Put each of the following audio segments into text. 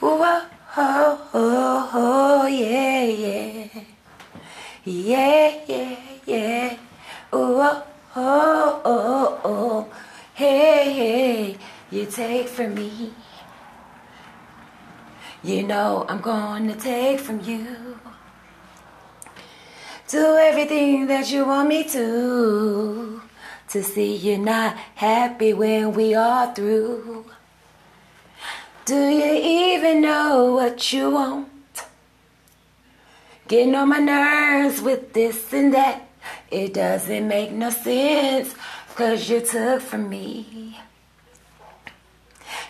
Whoa, oh, oh, oh, yeah, yeah. Yeah, yeah, yeah. Oh, oh, oh, oh. Hey, hey, you take from me. You know I'm gonna take from you. Do everything that you want me to. To see you're not happy when we are through. Do you even know what you want? Getting on my nerves with this and that. It doesn't make no sense, cause you took from me.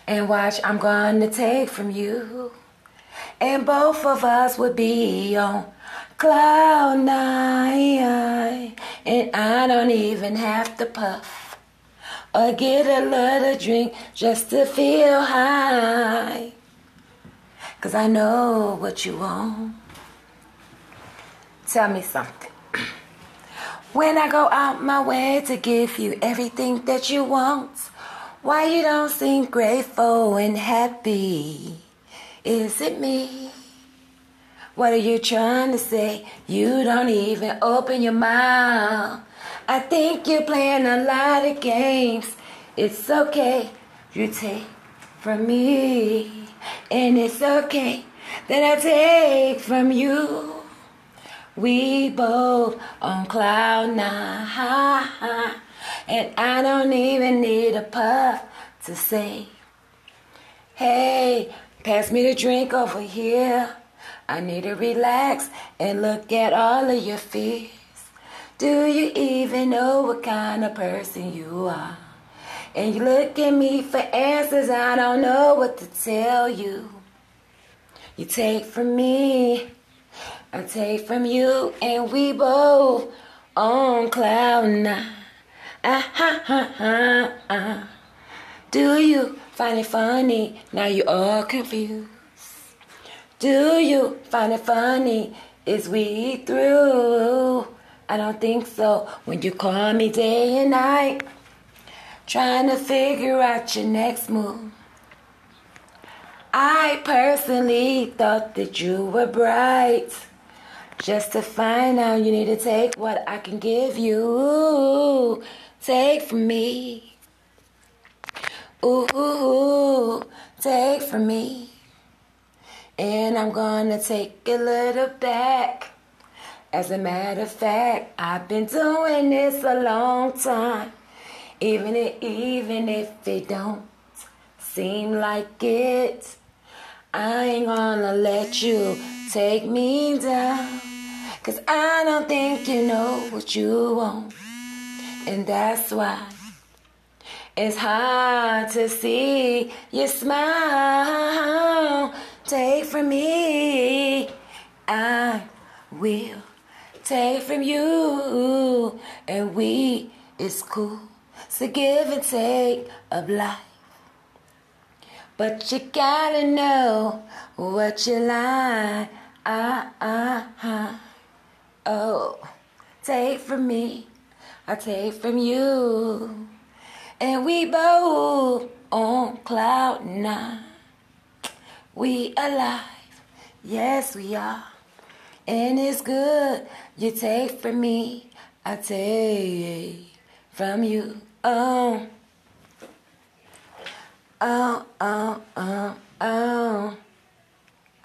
And watch, I'm gonna take from you. And both of us would be on cloud nine. And I don't even have to puff or get a little drink just to feel high. Cause I know what you want. Tell me something. When I go out my way to give you everything that you want, why you don't seem grateful and happy? Is it me? What are you trying to say? You don't even open your mouth. I think you're playing a lot of games. It's okay, you take from me. And it's okay that I take from you. We both on cloud nine. And I don't even need a puff to say, hey, pass me the drink over here. I need to relax and look at all of your fears. Do you even know what kind of person you are? And you look at me for answers, I don't know what to tell you. You take from me, I take from you, and we both on cloud nine. Ah, ha, ha, ha, ah. Do you find it funny? Now you all confused. Do you find it funny? Is we through? I don't think so. When you call me day and night, trying to figure out your next move. I personally thought that you were bright. Just to find out you need to take what I can give you. Take from me. Ooh, take from me. And I'm gonna take a little back. As a matter of fact, I've been doing this a long time. Even if, even if it don't seem like it, I ain't gonna let you take me down. Cause I don't think you know what you want. And that's why it's hard to see you smile. Take from me, I will take from you. And we, is cool. It's a give and take of life. But you gotta know what you like. Ah, ah, ah. Oh, take from me, I take from you. And we both on cloud nine. We alive, yes we are. And it's good, you take from me, I take from you oh, oh, oh, oh. oh.